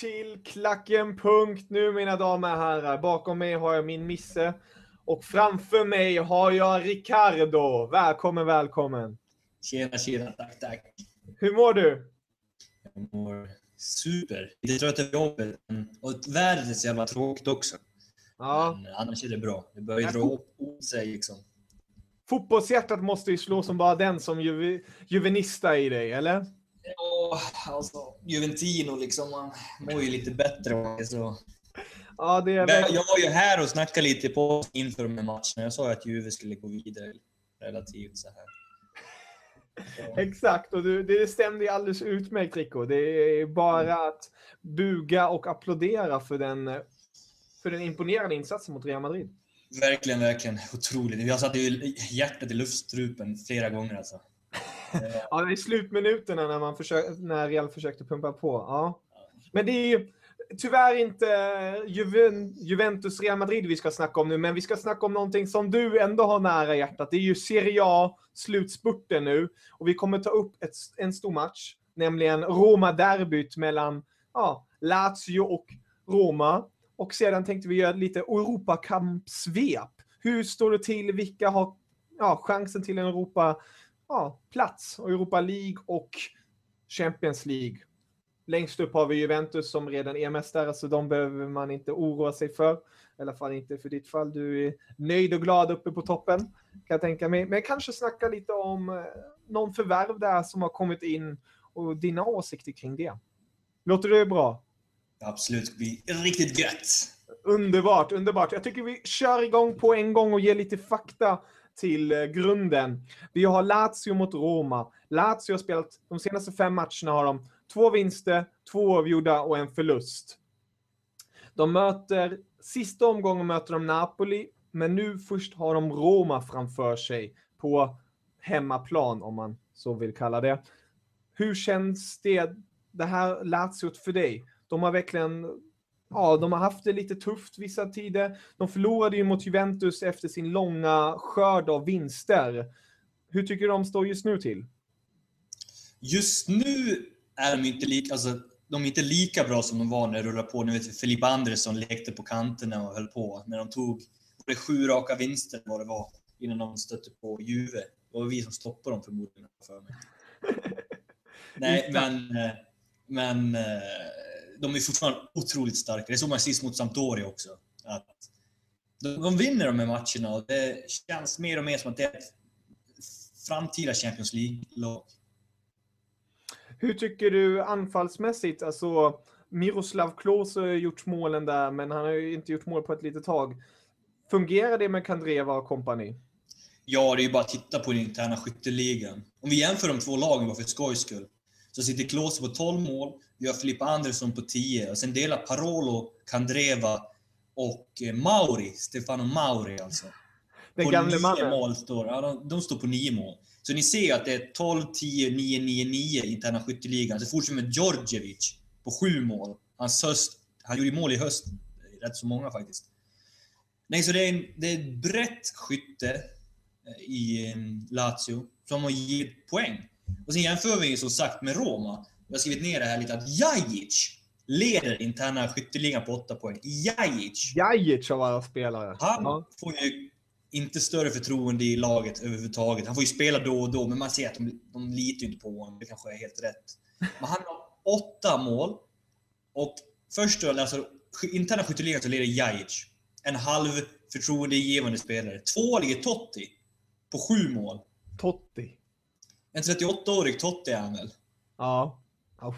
Till Klacken Punkt nu mina damer och herrar. Bakom mig har jag min Misse och framför mig har jag Ricardo. Välkommen, välkommen. Tjena, tjena, tack, tack. Hur mår du? Jag mår super. Lite trött över jobbet och vädret är så jävla tråkigt också. Ja. Men annars är det bra. Det börjar ju dra åt sig liksom. Fotbollshjärtat måste ju slå som bara den som juve, juvenista i dig, eller? Ja, alltså Juventino liksom. Man mår ju lite bättre. Så. Ja, det är Men jag var ju här och snackade lite på inför de här matcherna. Jag sa att Juve skulle gå vidare relativt så här. Så. Exakt, och du, det stämde ju alldeles utmärkt Rico. Det är bara att buga och applådera för den, för den imponerande insatsen mot Real Madrid. Verkligen, verkligen. Otroligt. Jag satte ju hjärtat i luftstrupen flera gånger alltså. Ja, i slutminuterna när, man försök, när Real försökte pumpa på. Ja. Men det är ju tyvärr inte Juven, Juventus Real Madrid vi ska snacka om nu, men vi ska snacka om någonting som du ändå har nära hjärtat. Det är ju Serie A, slutspurten nu. Och vi kommer ta upp ett, en stor match, nämligen Roma-derbyt mellan ja, Lazio och Roma. Och sedan tänkte vi göra lite Europakamp-svep. Hur står det till? Vilka har ja, chansen till en Europa ja, plats Europa League och Champions League. Längst upp har vi Juventus som redan är mästare, så de behöver man inte oroa sig för. I alla fall inte för ditt fall. Du är nöjd och glad uppe på toppen, kan jag tänka mig. Men kanske snacka lite om eh, någon förvärv där som har kommit in och dina åsikter kring det. Låter det bra? Absolut, det blir riktigt gött. Underbart, underbart. Jag tycker vi kör igång på en gång och ger lite fakta till eh, grunden. Vi har Lazio mot Roma. Lazio har spelat de senaste fem matcherna har de två vinster, två avgjorda och en förlust. De möter, sista omgången möter de Napoli, men nu först har de Roma framför sig på hemmaplan, om man så vill kalla det. Hur känns det, det här Lazio för dig? De har verkligen ja, de har haft det lite tufft vissa tider. De förlorade ju mot Juventus efter sin långa skörd av vinster. Hur tycker du de står just nu till? Just nu är de inte lika, alltså, de är inte lika bra som de var när det rullade på. Nu vet vi, Filip Andersson lekte på kanterna och höll på. När de tog det sju raka vinster vad det var innan de stötte på Juve. Det var vi som stoppade dem förmodligen för mig. Nej, men, men de är fortfarande otroligt starka. Det såg man sist mot Sampdoria också. Att de, de vinner de här matcherna och det känns mer och mer som att det är ett framtida Champions League-lag. Hur tycker du anfallsmässigt? Alltså, Miroslav Klose har gjort målen där, men han har ju inte gjort mål på ett litet tag. Fungerar det med Kandreva och kompani? Ja, det är ju bara att titta på den interna skytteligan. Om vi jämför de två lagen bara för skojs skull, så sitter Klose på 12 mål, har Filippa Andersson på 10 och sen delar Parolo, Kandreva och Mauri, Stefano Mauri alltså. Den på gamle mannen. mål står, ja, de, de står på nio mål. Så ni ser att det är 12, 10, 9, 9, 9 i interna skytteligan. Så fortsätter med Djordjevic på sju mål. Hans höst, han gjorde mål i höst, rätt så många faktiskt. Nej, så det är, en, det är ett brett skytte eh, i um, Lazio som har givit poäng. Och sen jämför vi som sagt med Roma. Jag har skrivit ner det här lite att Jajic leder interna skytteligan på 8 poäng. Jajic! Jajic av alla spelare. Han Ja. får ju inte större förtroende i laget överhuvudtaget. Han får ju spela då och då, men man ser att de, de litar ju inte på honom. Det kanske är helt rätt. Men han har åtta mål. Och först då, alltså, interna skytteligan så leder Jajic. En halv förtroendegivande spelare. Två ligger Totti. På sju mål. Totti. En 38-årig Totti är han väl? Ja. Uff.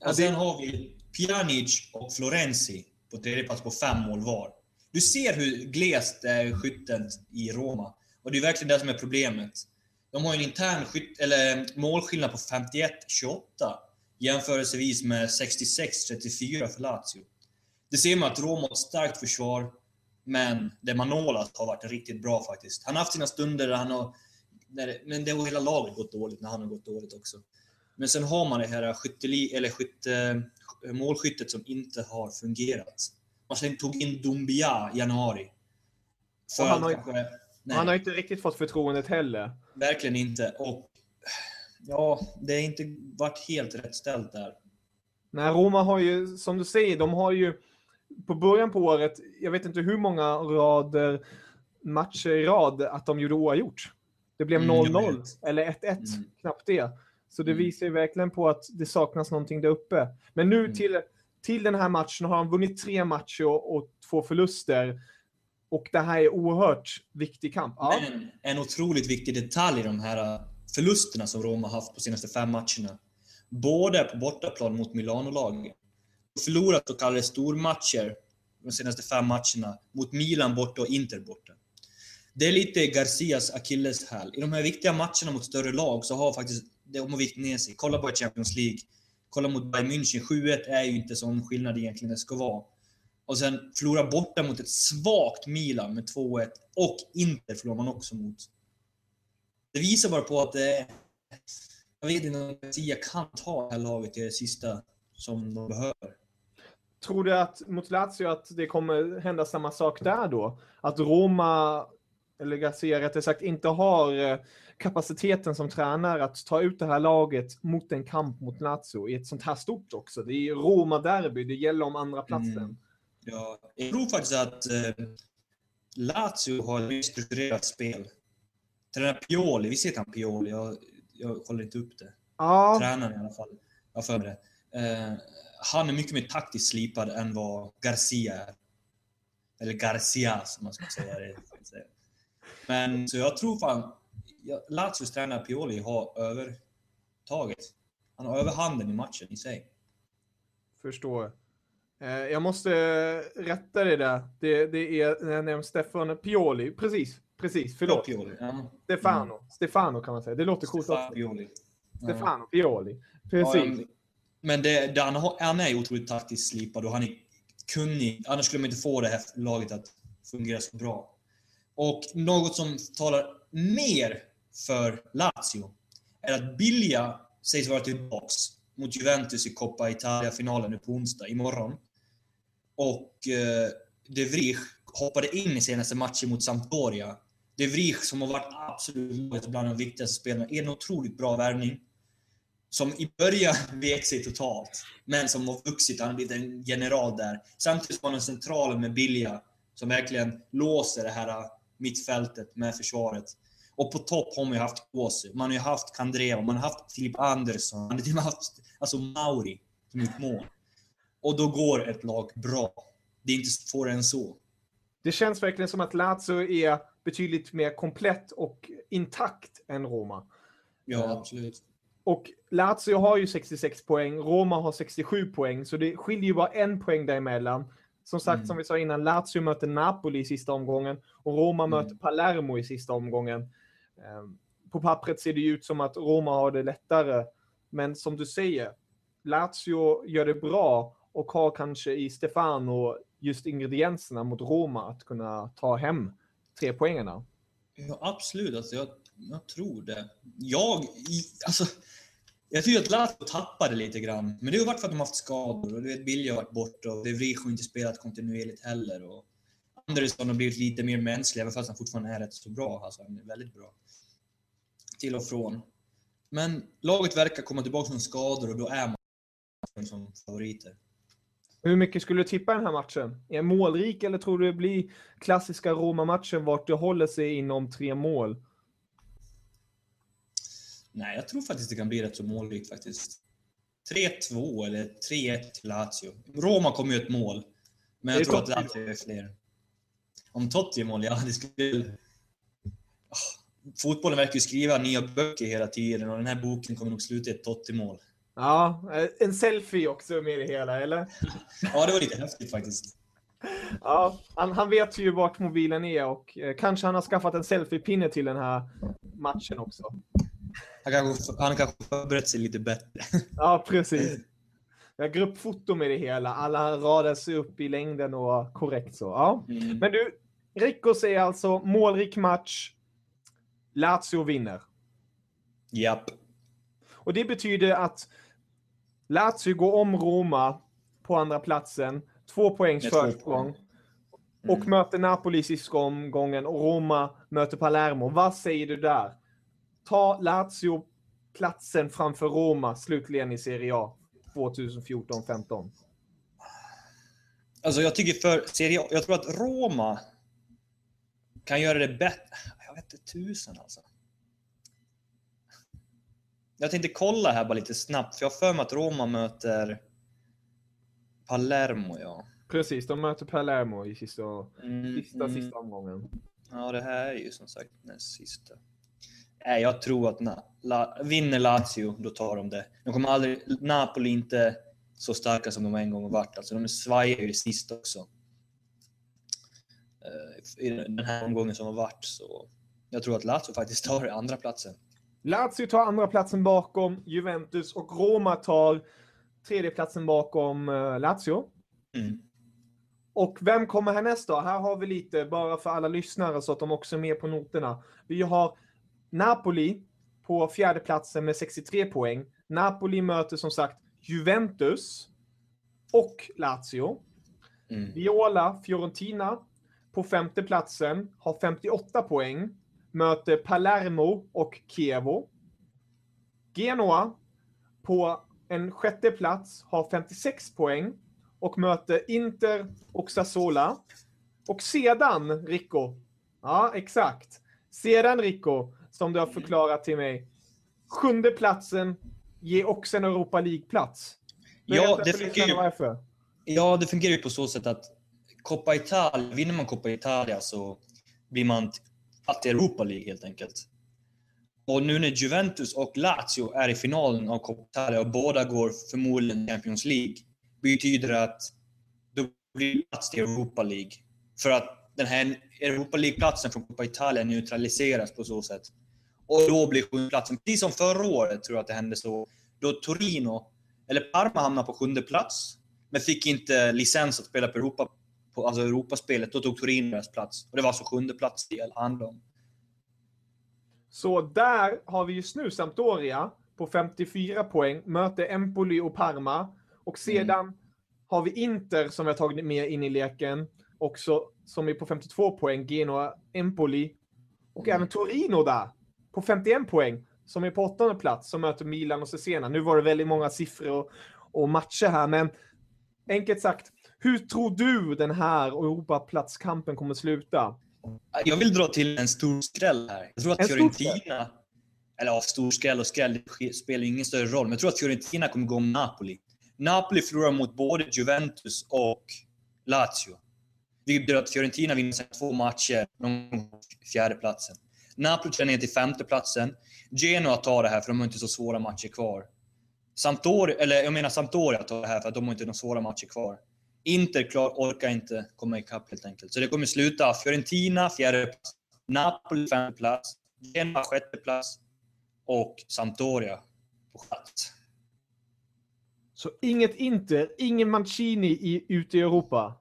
Ja, Och det- sen har vi Pjanic och Florenzi på tredje plats på fem mål var. Du ser hur glest det är skyttet i Roma. Och det är verkligen det som är problemet. De har en intern skytt, eller målskillnad på 51-28 jämförelsevis med 66-34 för Lazio. Det ser man att Roma har ett starkt försvar, men det Manolas har varit riktigt bra faktiskt. Han har haft sina stunder där han har... Det- men det har hela laget gått dåligt när han har gått dåligt också. Men sen har man det här skytteli, eller skytte, målskyttet som inte har fungerat. Man sen tog in Dumbia i januari. För han har kanske, Han har inte riktigt fått förtroendet heller. verkligen inte. Och ja, det har inte varit helt rätt ställt där. Nej, Roma har ju, som du säger, de har ju på början på året, jag vet inte hur många rader matcher i rad att de gjorde oavgjort. Det blev Mm, jag 0-0 vet. eller 1-1, Mm. knappt det. Så det Mm. visar ju verkligen på att det saknas någonting där uppe. Men nu Mm. till, till den här matchen har han vunnit tre matcher och, och två förluster. Och det här är oerhört viktig kamp. Ja, Men en otroligt viktig detalj i de här förlusterna som Roma haft på senaste fem matcherna. Både på bortaplan mot Milano-laget. Förlorat så kallade stormatcher de senaste fem matcherna mot Milan borta och Inter borta. Det är lite Garcias akilleshäl. I de här viktiga matcherna mot större lag så har faktiskt de har vikt ner sig. Kolla på Champions League. Kolla mot Bayern München. 7-1 är ju inte sån skillnad egentligen det ska vara. Och sen förlora borta mot ett svagt Milan med 2-1. Och Inter förlorar man också mot. Det visar bara på att det är... Jag vet inte om Garcia kan ta det här laget till det sista som de behöver. Tror du att mot Lazio att det kommer hända samma sak där då? Att Roma, eller Garcia rättare sagt, inte har eh, kapaciteten som tränare att ta ut det här laget mot en kamp mot Lazio i ett sånt här stort också. Det är Roma-derby, det gäller om andra platsen. Mm. Ja, jag tror faktiskt att eh, Lazio har ett strukturerat spel. Tränare Pioli, visst heter han Pioli? Jag, jag håller inte upp det. Ja, Tränaren i alla fall. Jag för mig det. Eh, han är mycket mer taktiskt slipad än vad Garcia är. Eller Garcia som man ska säga det. Men så jag tror fan, Lazios tränare Pioli har övertaget. Han har överhanden i matchen i sig. förstår. Eh, Jag måste rätta det där. Det, det är jag nämnt Stefano Pioli. Precis, precis. Förlåt. Pioli. Ja. Stefano. Stefano kan man säga. Det låter coolt Stefano. Pioli. Stefano Pioli. Precis. ja, men det, det, han, har, han är otroligt taktiskt slipad och han är kunnig. Annars skulle man inte få det här laget att fungera så bra. Och något som talar mer för Lazio är att Bilja sägs vara tillbaks mot Juventus i Coppa Italia-finalen nu på onsdag, imorgon. Och eh, De Vrij hoppade in i senaste matchen mot Sampdoria. De Vrij som har varit absolut bland de viktigaste spelarna, är en otroligt bra värvning som i början vek sig totalt, men som har vuxit. Han har blivit en general där. Samtidigt som han är central med Bilja, som verkligen låser det här mittfältet med försvaret. Och på topp har man ju haft Kåse, man har ju haft Kandreva, man har haft Filip Andersson, man har haft alltså Mauri som gjort mål. Och då går ett lag bra. Det är inte svårare än så. Det känns verkligen som att Lazio är betydligt mer komplett och intakt än Roma. Ja, absolut. Och Lazio har ju 66 poäng, Roma har 67 poäng, så det skiljer ju bara en poäng däremellan. Som sagt, Mm. som vi sa innan, Lazio möter Napoli i sista omgången och Roma Mm. möter Palermo i sista omgången. Ehm, På pappret ser det ut som att Roma har det lättare, men som du säger, Lazio gör det bra och har kanske i Stefano just ingredienserna mot Roma att kunna ta hem tre poängerna. Ja, absolut. Alltså jag, jag tror det. Jag, alltså, jag tycker att Lazio tappade lite grann, men det har varit för att de har haft skador och du vet, Bilja har varit borta och De Vrij har inte spelat kontinuerligt heller. Och Andersson har blivit lite mer mänsklig, även fast han fortfarande är rätt så bra. Alltså, han är väldigt bra. Till och från. Men laget verkar komma tillbaka från skador och då är man som favoriter. Hur mycket skulle du tippa den här matchen? Är den målrik eller tror du det blir klassiska Roma-matchen vart det håller sig inom tre mål? Nej, jag tror faktiskt det kan bli rätt så målrikt faktiskt. 3-2 eller 3-1 till Lazio. Roma kommer ju ett mål. Men jag tror att. Lazio är fler. Om Totti är mål, ja det skulle... Ah, Fotbollen verkar ju skriva nya böcker hela tiden och den här boken kommer nog sluta i ett Totti-mål. Ja, eh, en selfie också med det hela, eller? Ja, det var lite häftigt faktiskt. Ja, han, han vet ju vart mobilen är och eh, kanske han har skaffat en selfiepinne till den här matchen också. Han kanske, han kanske förberett sig lite bättre. Ja, precis. Jag har gruppfoto med det hela. Alla radas upp i längden och korrekt så. Ja. Mm. Men du, Rico säger alltså målrik match. Lazio vinner. Japp. Och det betyder att Lazio går om Roma på andra platsen. Två poängs försprång. Och möter Napoli sista omgången och Roma möter Palermo. Vad säger du där? Ta Lazio platsen framför Roma slutligen i Serie A 2014-15. Alltså jag tycker för Serie A, jag tror att Roma kan göra det bättre. Jag vet inte tusen alltså. Jag tänkte kolla här bara lite snabbt, för jag har för mig att Roma möter Palermo, ja. Precis, de möter Palermo i sista, Mm, sista, mm. sista omgången. Ja, det här är ju som sagt näst sista. Nej, jag tror att na, la, vinner Lazio, då tar de det. De kommer aldrig, Napoli inte så starka som de en gång varit. Alltså, de svajar ju sista också. Eh, I den här omgången som har varit. Så jag tror att Lazio faktiskt tar andra platsen. Lazio tar andra platsen bakom Juventus och Roma tar tredje platsen bakom eh, Lazio. Mm. Och vem kommer härnäst då? Här har vi lite, bara för alla lyssnare så att de också är med på noterna. Vi har Napoli på fjärde platsen med 63 poäng. Napoli möter som sagt Juventus och Lazio. Mm. Viola, Fiorentina på femte platsen har 58 poäng. Möter Palermo och Chievo. Genoa på en sjätte plats har 56 poäng och möter Inter och Sassola. Och sedan, Rico. Ja, exakt. Sedan, Rico, som du har förklarat till mig. Sjunde platsen ger också en Europa League-plats. Ja, det lyssnarna ju. varför. Ja, det fungerar ju på så sätt att Coppa Italia, vinner man Coppa Italia så blir man att Europa League helt enkelt. Och nu när Juventus och Lazio är i finalen av Coppa Italia och båda går förmodligen Champions League, betyder det att då blir plats till Europa League. För att den här Europa League-platsen från Coppa Italia neutraliseras på så sätt. Och då blir sjundeplatsen, precis som förra året tror jag att det hände så, då Torino, eller Parma hamnade på sjunde plats, men fick inte licens att spela på Europa, på, alltså Europaspelet. Då tog Torino deras plats. Och det var alltså sjunde plats det handlade om. Så där har vi just nu Sampdoria på 54 poäng, möter Empoli och Parma. Och sedan har vi Inter som vi har tagit med in i leken, också som är på 52 poäng, Genoa, Empoli. Och även Torino där, på 51 poäng, som är på åttonde plats, som möter Milan och Cesena. Nu var det väldigt många siffror och, och matcher här, men enkelt sagt, hur tror du den här Europaplatskampen kommer sluta? Jag vill dra till en stor skräll här. Jag tror att En Fiorentina, eller ja, stor skräll och skräll, det spelar ingen större roll, men jag tror att Fiorentina kommer gå om Napoli. Napoli förlorar mot både Juventus och Lazio. Vilket betyder att Fiorentina vinner sina två matcher, de fjärde platsen. Napoli tränar ner till femte platsen. Genoa tar det här för de har inte så svåra matcher kvar. Sampdoria, eller jag menar Sampdoria tar det här för att de har inte några svåra matcher kvar. Inter klar, orkar inte komma ikapp helt enkelt. Så det kommer sluta Fiorentina fjärde plats, Napoli femte plats, Genoa sjätte plats och Sampdoria på sjätte. Så inget Inter, ingen Mancini i, ute i Europa.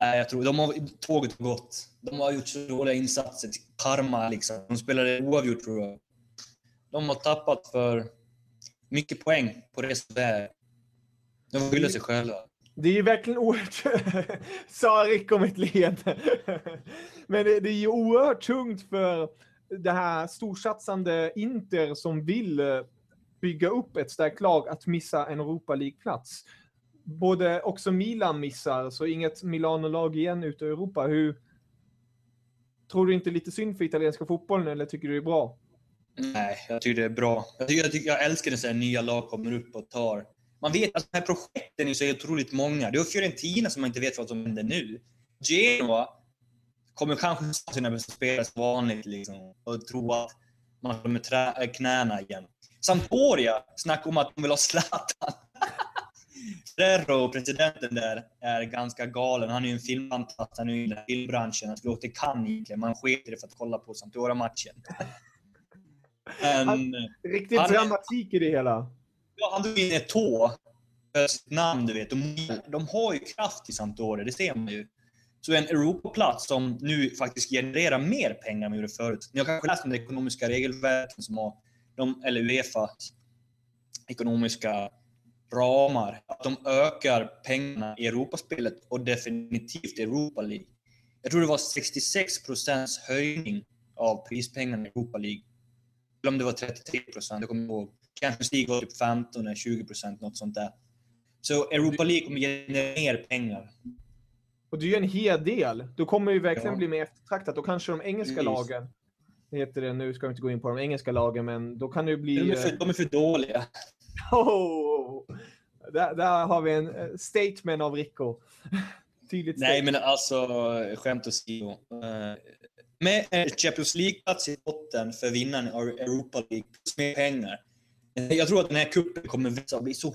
Nej, jag tror de har tåget gått. De har gjort så dåliga insatser. Parma liksom. De spelade oavgjort tror jag. De har tappat för mycket poäng på det väg. De skyller sig själva. Det är ju verkligen oerhört... Sa Rick om ett leende. Men det, är ju oerhört tungt för det här storsatsande Inter som vill eh, bygga upp ett starkt lag att missa en Europa League-plats. Både också Milan missar, så inget Milano-lag igen ute i Europa. Hur... Tror du inte lite synd för italienska fotbollen eller tycker du det är bra? Nej, jag tycker det är bra. Jag, tycker, jag, tycker, jag älskar när nya lag kommer upp och tar... Man vet att de här projekten är så otroligt många. Det är Fiorentina som man inte vet vad som händer nu. Genoa kommer kanske ha sina bästa spelare som vanligt liksom, och tro att man kommer trä knäna igen. Sampdoria snackar om att de vill ha Zlatan. Ferrero, presidenten där, är ganska galen. Han är ju en filmfantast, han är ju i filmbranschen. Han skulle åka till Cannes egentligen, man sket i det för att kolla på Sampdoria-matchen. Riktigt han, dramatik i det hela. Ja, han drog in ett tå för sitt namn, du vet. De, de har ju kraft i Sampdoria, det ser man ju. Så en Europaplats som nu faktiskt genererar mer pengar än man gjorde förut. Ni har kanske läst om det ekonomiska regelverken som har, de, eller Uefas ekonomiska ramar. Att de ökar pengarna i Europaspelet och definitivt Europa League. Jag tror det var 66 procents höjning av prispengarna i Europa League. Eller om det var 33 procent, jag kommer ihåg. Champions League var typ 15 eller 20 procent, något sånt där. Så Europa League kommer generera mer pengar. Och det är ju en hel del. Då kommer ju verkligen ja. bli mer eftertraktat. Då kanske de engelska Precis. lagen, heter det, nu ska vi inte gå in på de engelska lagen, men då kan det ju bli... De är för, de är för dåliga. Oh, där, där, har vi en eh, statement av Rico. Tydligt Nej, men alltså skämt åsido. Eh, med Champions League-plats i botten för vinnaren av Europa League, plus mer pengar. Jag tror att den här kuppen kommer växa bli så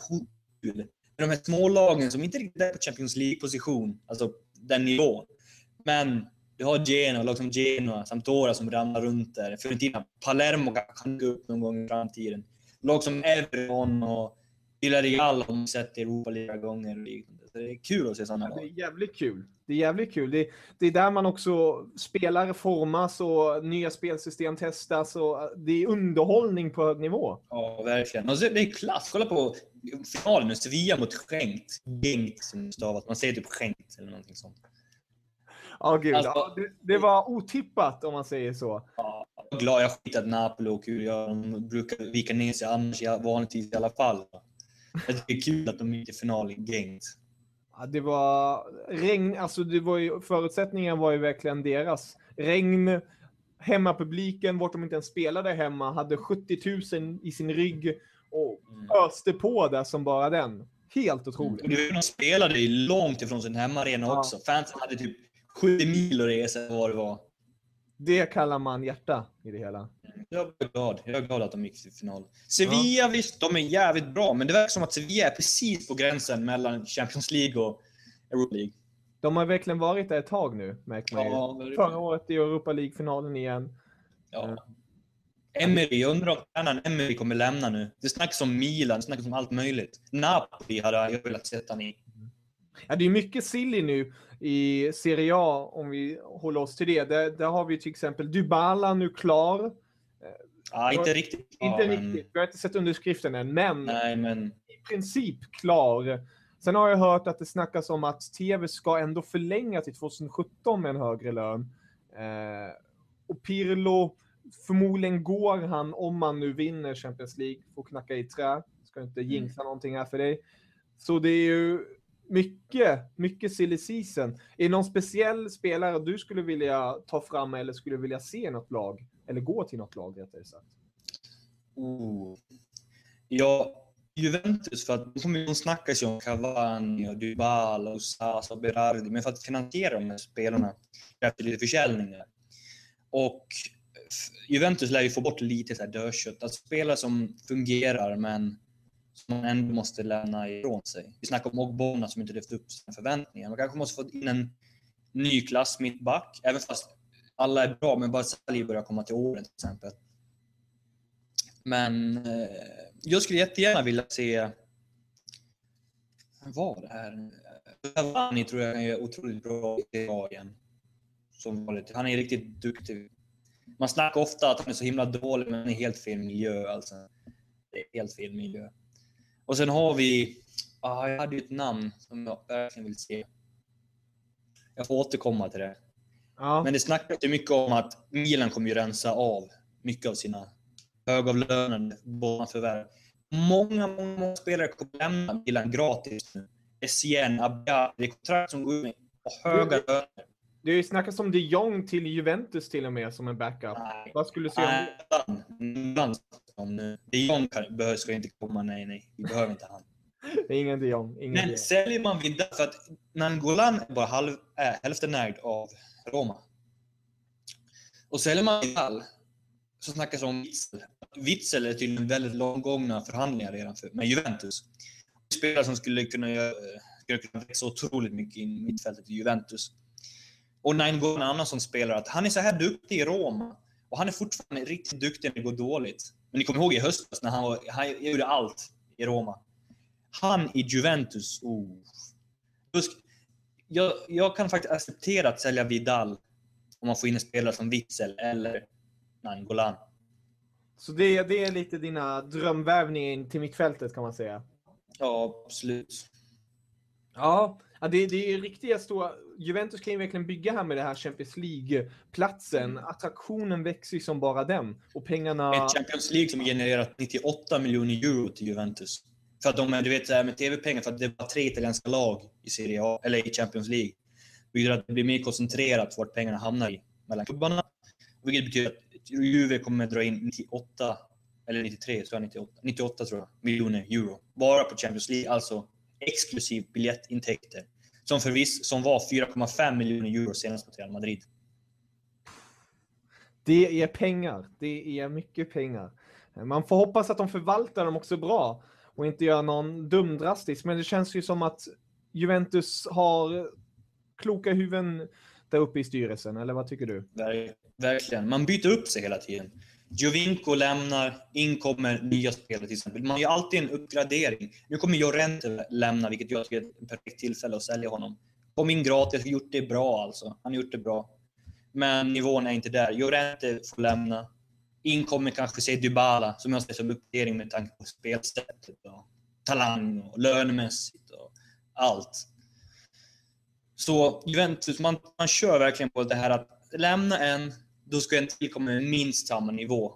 kul. De här smålagen som inte riktigt är på Champions League-position, alltså den nivån. Men du har Genoa, lag som Genoa, Sampdoria som ramlar runt där. Fiorentina, Palermo kan gå upp någon gång i framtiden. Lag som Everton och Villarreal har man sett i Europa flera gånger. Så det är kul att se sådana lag. Ja, det är jävligt kul. Det är jävligt kul. Det, det, är där man också spelare formas och nya spelsystem testas och det är underhållning på hög nivå. Ja, verkligen. Och det är klass. Kolla på finalen nu. Sevilla mot Schenkt. Gengt som stavat. Man säger typ Schenkt eller någonting sånt. Ja, gud. Alltså, ja, det, det, var otippat om man säger så. Ja, jag är glad. Jag skiter att Napoli och kul. Jag brukar vika ner sig annars vanligtvis i alla fall. Det är kul att de gick till final i Gengt. Ja, det var regn, alltså det var ju, förutsättningen var ju verkligen deras. Regn, hemmapubliken, vart de inte ens spelade hemma, hade 70 000 i sin rygg och mm. öste på det som bara den. Helt otroligt. Mm. De spelade ju långt ifrån sin hemmaarena ja. också. Fansen hade typ 70 mil att resa vad det var. Det kallar man hjärta i det hela. Jag är glad. Jag är glad att de gick till final. Sevilla, ja. visst, de är jävligt bra, men det verkar som att Sevilla är precis på gränsen mellan Champions League och Europa League. De har verkligen varit där ett tag nu, märker man ja. Förra året i Europa League-finalen igen. Ja. Uh. Emery, jag undrar om tränaren Emery kommer lämna nu. Det snackas om Milan, det snackas om allt möjligt. Napoli hade jag velat sätta han i. Ja, det är mycket silly nu i Serie A, om vi håller oss till det. Där, där har vi till exempel Dybala nu klar. Ja, inte riktigt Inte men... riktigt. Vi har inte sett underskriften än, men, Nej, men i princip klar. Sen har jag hört att det snackas om att TV ska ändå förlänga till 2017 med en högre lön. Eh, och Pirlo, förmodligen går han, om man nu vinner Champions League, får knacka i trä. Ska inte mm. jinxa mm. någonting här för dig. Så det är ju mycket, mycket silly season. Är det någon speciell spelare du skulle vilja ta fram eller skulle vilja se något lag? Eller gå till något lag rättare sagt? Oh. Ja, Juventus, för att de, kommer, att snackas ju om Cavani och Dybala och Sasa och Berardi, men för att finansiera de här spelarna krävs det lite försäljningar. Och Juventus lär ju få bort lite så här dödkött. Att spelare som fungerar men som man ändå måste lämna ifrån sig. Vi snackar om Ogbonna som inte levt upp sina förväntningar. Man kanske måste få in en ny klass mittback, även fast alla är bra, men bara Sali börjar komma till åren till exempel. Men eh, jag skulle jättegärna vilja se Vem var det här? Cavani tror jag är otroligt bra i igen. Som vanligt. Han är riktigt duktig. Man snackar ofta att han är så himla dålig, men han är helt fel miljö alltså. Det är helt fel miljö. Och sen har vi, ah, jag hade ju ett namn som jag verkligen vill se. Jag får återkomma till det. Ja. Men det snackas ju mycket om att Milan kommer ju rensa av mycket av sina högavlönade förvärv. Många, många, många spelare kommer lämna Milan gratis nu. Essien, Abia, det är kontrakt som går ut med och höga löner. Det snackas om de Jong till Juventus till och med som en backup. Nej. Vad skulle du säga om det? Om nu. De Jong behöver- ska inte komma, nej, nej. Vi behöver inte han. Det är ingen de Jong. Ingen de Men Jong. säljer man Vidal, för att Nangolan är bara halv, äh, hälften ägd av Roma. Och säljer man Vidal så snackas det om Witzel. Witzel är tydligen väldigt långgångna förhandlingar redan för, med Juventus. Spelare som skulle kunna, göra, skulle kunna växa otroligt mycket i mittfältet i Juventus. Och Nangolan är en annan som spelar att han är så här duktig i Roma. Och han är fortfarande riktigt duktig när det går dåligt. Men ni kommer ihåg i höstas när han, var, han gjorde allt i Roma. Han i Juventus, oh. Jag, jag kan faktiskt acceptera att sälja Vidal om man får in en spelare som Witzel eller Nangolan. Så det, det är lite dina drömvärvningar in till mittfältet kan man säga. Ja, absolut. Ja, ja det, det är riktiga stora... Juventus kan ju verkligen bygga här med det här Champions League-platsen. Attraktionen växer ju som bara den. Och pengarna... Ett Champions League som genererat 98 miljoner euro till Juventus. För att de du vet, med TV-pengar, för att det bara tre italienska lag i Serie A, eller i Champions League. Vilket gör att det blir mer koncentrerat vart pengarna hamnar i, mellan klubbarna. Vilket betyder att Juve kommer dra in 98, eller 93, tror jag, 98, 98 tror jag, miljoner euro. Bara på Champions League, alltså exklusiv biljettintäkter. Som förvisso som var 4,5 miljoner euro senast mot Real Madrid. Det är pengar. Det är mycket pengar. Man får hoppas att de förvaltar dem också bra och inte gör någon dum drastisk. Men det känns ju som att Juventus har kloka huvuden där uppe i styrelsen, eller vad tycker du? Ver- Verkligen. Man byter upp sig hela tiden. Jovinko lämnar, in kommer nya spelare till exempel. Man gör alltid en uppgradering. Nu kommer Llorente lämna, vilket jag tycker är ett perfekt tillfälle att sälja honom. Kom in gratis, har gjort det bra alltså. Han har gjort det bra. Men nivån är inte där. Llorente får lämna. In kommer kanske se Dybala, som jag ser som uppgradering med tanke på spelsättet och talang och lönemässigt och allt. Så Juventus, man, man kör verkligen på det här att lämna en, då ska en till komma med minst samma nivå.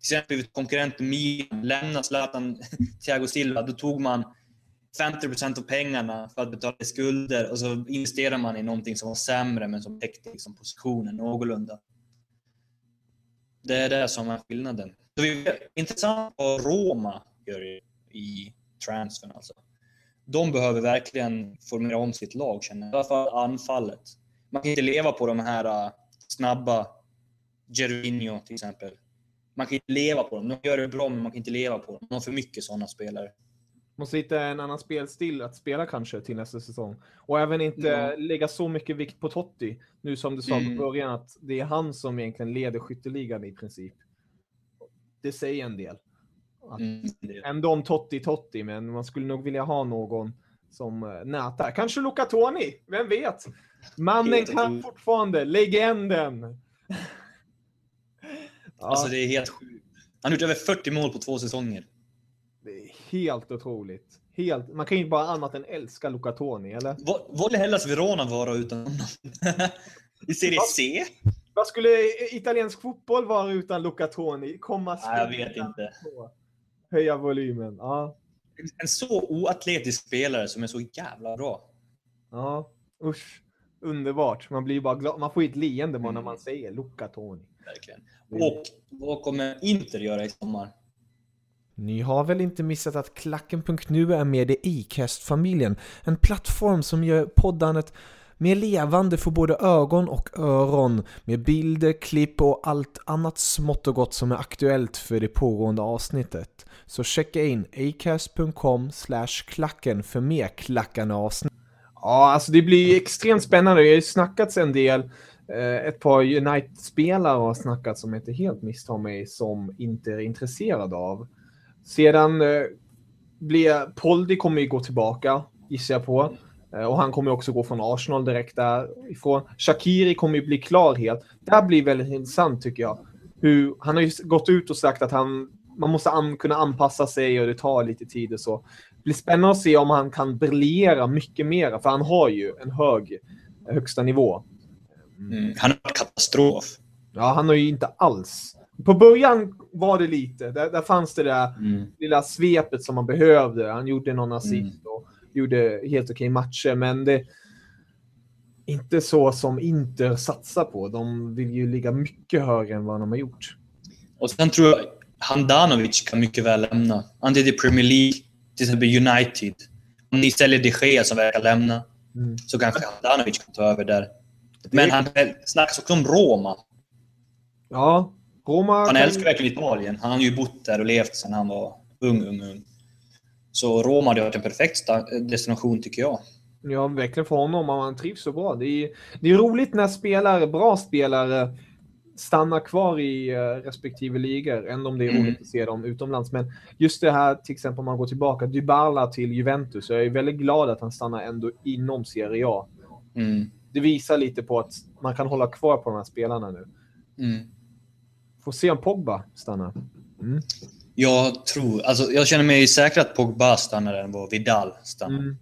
Till exempel konkurrenten Milan, lämna Zlatan, Thiago Silva, då tog man 50% av pengarna för att betala skulder och så investerar man i någonting som var sämre men som täckte liksom positionen någorlunda. Det är det som är skillnaden. Så det är intressant vad Roma gör i, i transfern alltså. De behöver verkligen formera om sitt lag känner jag. I alla fall anfallet. Man kan inte leva på de här äh, snabba Gervinho till exempel. Man kan inte leva på dem. De gör det bra men man kan inte leva på dem. De har för mycket sådana spelare. Måste hitta en annan spelstil att spela kanske till nästa säsong. Och även inte Ja. lägga så mycket vikt på Totti. Nu som du sa Mm. på början att det är han som egentligen leder skytteligan i princip. Det säger en del. Att Mm, Ändå om Totti Totti, men man skulle nog vilja ha någon som eh, nätar. Kanske Luca Toni, vem vet? Mannen kan fortfarande, legenden. Ja, Alltså det är helt sjukt. Han har gjort över 40 mål på två säsonger. det är helt otroligt. Helt, man kan ju bara annat än älska Luca Toni, eller? Vad vill Hellas Verona vara utan honom? I Serie C? Vad skulle italiensk fotboll vara utan Luca Toni? Komma Nej, jag vet inte. på, Höja volymen. Ja, En så oatletisk spelare som är så jävla bra. ja. Usch. Underbart. Man blir ju bara glad. Man får ju ett leende bara när Mm. man säger Luca Toni. Verkligen. Och vad kommer Inter göra i sommar? Ni har väl inte missat att Klacken.nu är med i Acast-familjen? En plattform som gör poddandet mer levande för både ögon och öron med bilder, klipp och allt annat smått och gott som är aktuellt för det pågående avsnittet. Så checka in acast.com klacken för mer klackande avsnitt. Ja, alltså det blir extremt spännande. Det har ju snackats en del. Eh, ett par United-spelare har snackat som jag inte helt misstar mig som inte är intresserad av. Sedan eh, blir Poldi kommer ju gå tillbaka gissar jag på. Eh, och han kommer också gå från Arsenal direkt därifrån. Shakiri kommer ju bli klar helt. Det här blir väldigt intressant tycker jag. Hur, han har ju gått ut och sagt att han, man måste an, kunna anpassa sig och det tar lite tid och så. Blir spännande att se om han kan briljera mycket mer, för han har ju en hög högsta nivå. Mm. Han har katastrof. Ja, han har ju inte alls. På början var det lite. Där, där fanns det där Mm. lilla svepet som man behövde. Han gjorde någon assist Mm. och gjorde helt okej matcher, men det inte så som Inter satsar på. De vill ju ligga mycket högre än vad de har gjort. Och sen tror jag Handanovic kan mycket väl lämna. Antingen till Premier League, till exempel United. Om ni säljer de Gea som verkar lämna, Mm. så kanske Handanovic kan ta över där. Men han snackas också om Roma. Ja, Roma... Han älskar verkligen Italien. Han har ju bott där och levt sedan han var ung, ung, ung. Så Roma hade varit en perfekt destination, tycker jag. Ja, verkligen för honom. om Han trivs så bra. Det är, det är roligt när spelare, bra spelare stannar kvar i eh, respektive ligor, än om det är Mm. roligt att se dem utomlands. Men just det här, till exempel om man går tillbaka, Dybala till Juventus, jag är väldigt glad att han stannar ändå inom Serie A. Mm. Det visar lite på att man kan hålla kvar på de här spelarna nu. Mm. Får se om Pogba stannar. Jag tror... Alltså, jag känner mig säker att Pogba stannar än vad Vidal stannar. Mm.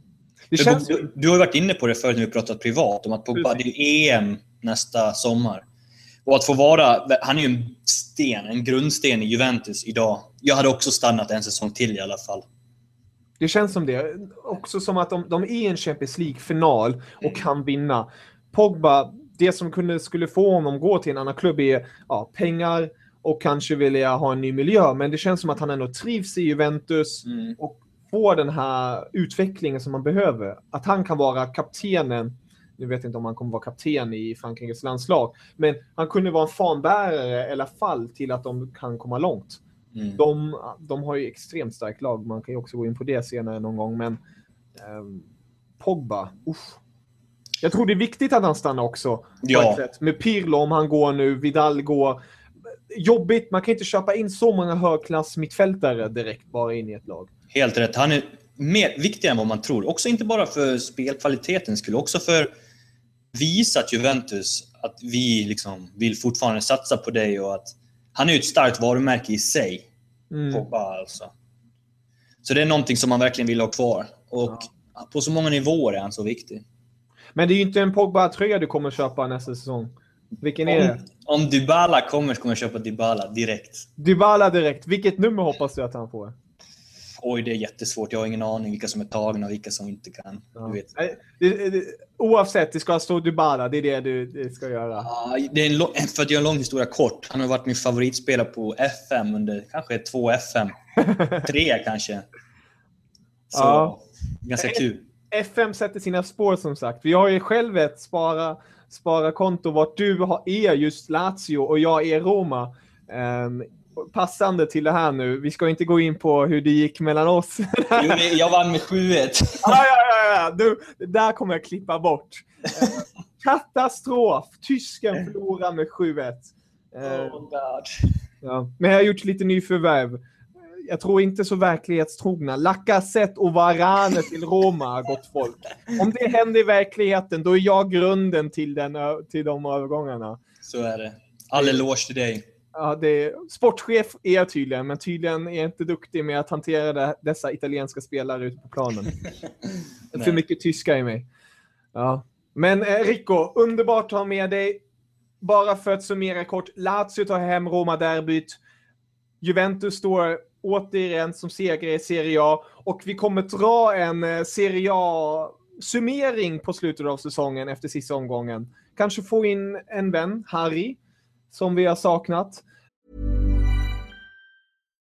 Känns... du, du har varit inne på det förut när vi pratat privat, om att Pogba, det är EM nästa sommar. Och att få vara... Han är ju en sten, en grundsten i Juventus idag. Jag hade också stannat en säsong till i alla fall. Det känns som det. Också som att de, de är en Champions League-final och kan vinna. Pogba, det som kunde, skulle få honom gå till en annan klubb är ja, pengar och kanske vilja ha en ny miljö. Men det känns som att han ändå trivs i Juventus Mm. och får den här utvecklingen som man behöver. Att han kan vara kaptenen. Nu vet jag inte om han kommer vara kapten i Frankrikes landslag, men han kunde vara en fanbärare i alla fall till att de kan komma långt. Mm. De, de har ju extremt starkt lag. Man kan ju också gå in på det senare någon gång. Men ehm, Pogba, usch. Jag tror det är viktigt att han stannar också. Ja. Med Pirlo om han går nu, Vidal går. Jobbigt, man kan inte köpa in så många högklass mittfältare direkt bara in i ett lag. Helt rätt. Han är mer viktig än vad man tror. Också inte bara för spelkvalitetens skull, också för visa att Juventus att vi liksom vill fortfarande satsa på dig och att han är ju ett starkt varumärke i sig. Mm. Pogba alltså. Så det är någonting som man verkligen vill ha kvar. Och på så många nivåer är han så viktig. Men det är ju inte en Pogba-tröja du kommer köpa nästa säsong. Vilken är det? Om, om Dybala kommer så kommer jag köpa Dybala direkt. Dybala direkt. Vilket nummer hoppas du att han får? Oj, det är jättesvårt. Jag har ingen aning vilka som är tagna och vilka som inte kan. Ja. Du vet. Det, det, oavsett, det ska stå Dybala. Det är det du det ska göra. Ja, det är en lång, för att göra en lång historia kort. Han har varit min favoritspelare på FM under kanske två FM. Tre kanske. Så Ja. ganska kul. FM sätter sina spår som sagt. Vi har ju själv ett spara, spara konto vart du har, är just Lazio och jag är Roma. Ehm, passande till det här nu. Vi ska inte gå in på hur det gick mellan oss. Jo, Jag vann med 7-1. ja, ja, ja, ja. Du, det där kommer jag klippa bort. Eh, katastrof! Tysken förlorar med 7-1. Eh, Oh. Ja. Men jag har gjort lite nyförvärv. Jag tror inte så verklighetstrogna. Lacazette och Varane till Roma, gott folk. Om det händer i verkligheten, då är jag grunden till, den, till de övergångarna. Så är det. All eloge till dig. Ja, det är, sportchef är jag tydligen, men tydligen är jag inte duktig med att hantera dessa italienska spelare ute på planen. För mycket tyska i mig. Ja. Men eh, Rico, underbart att ha med dig. Bara för att summera kort. Lazio tar hem Roma-derbyt. Juventus står återigen som segrare i Serie A. Och vi kommer dra en eh, Serie A-summering på slutet av säsongen efter sista omgången. Kanske få in en vän, Harry, som vi har saknat.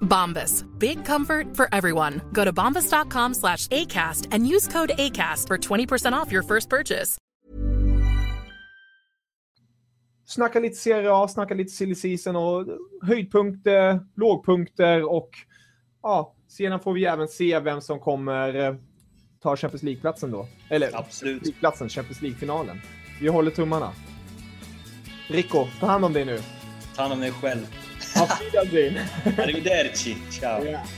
Bombas. Big comfort for everyone. Go to bombas.com slash ACAST and use code ACAST for 20% off your first purchase. Snacka lite Serie A, snacka lite silly season och höjdpunkter, lågpunkter och ja, sedan får vi även se vem som kommer eh, ta Champions League-platsen då. Eller Absolut. League-platsen, Champions League-finalen. Vi håller tummarna. Rico, ta hand om dig nu. Ta hand om dig själv. Ma. Arrivederci, ciao. Yeah.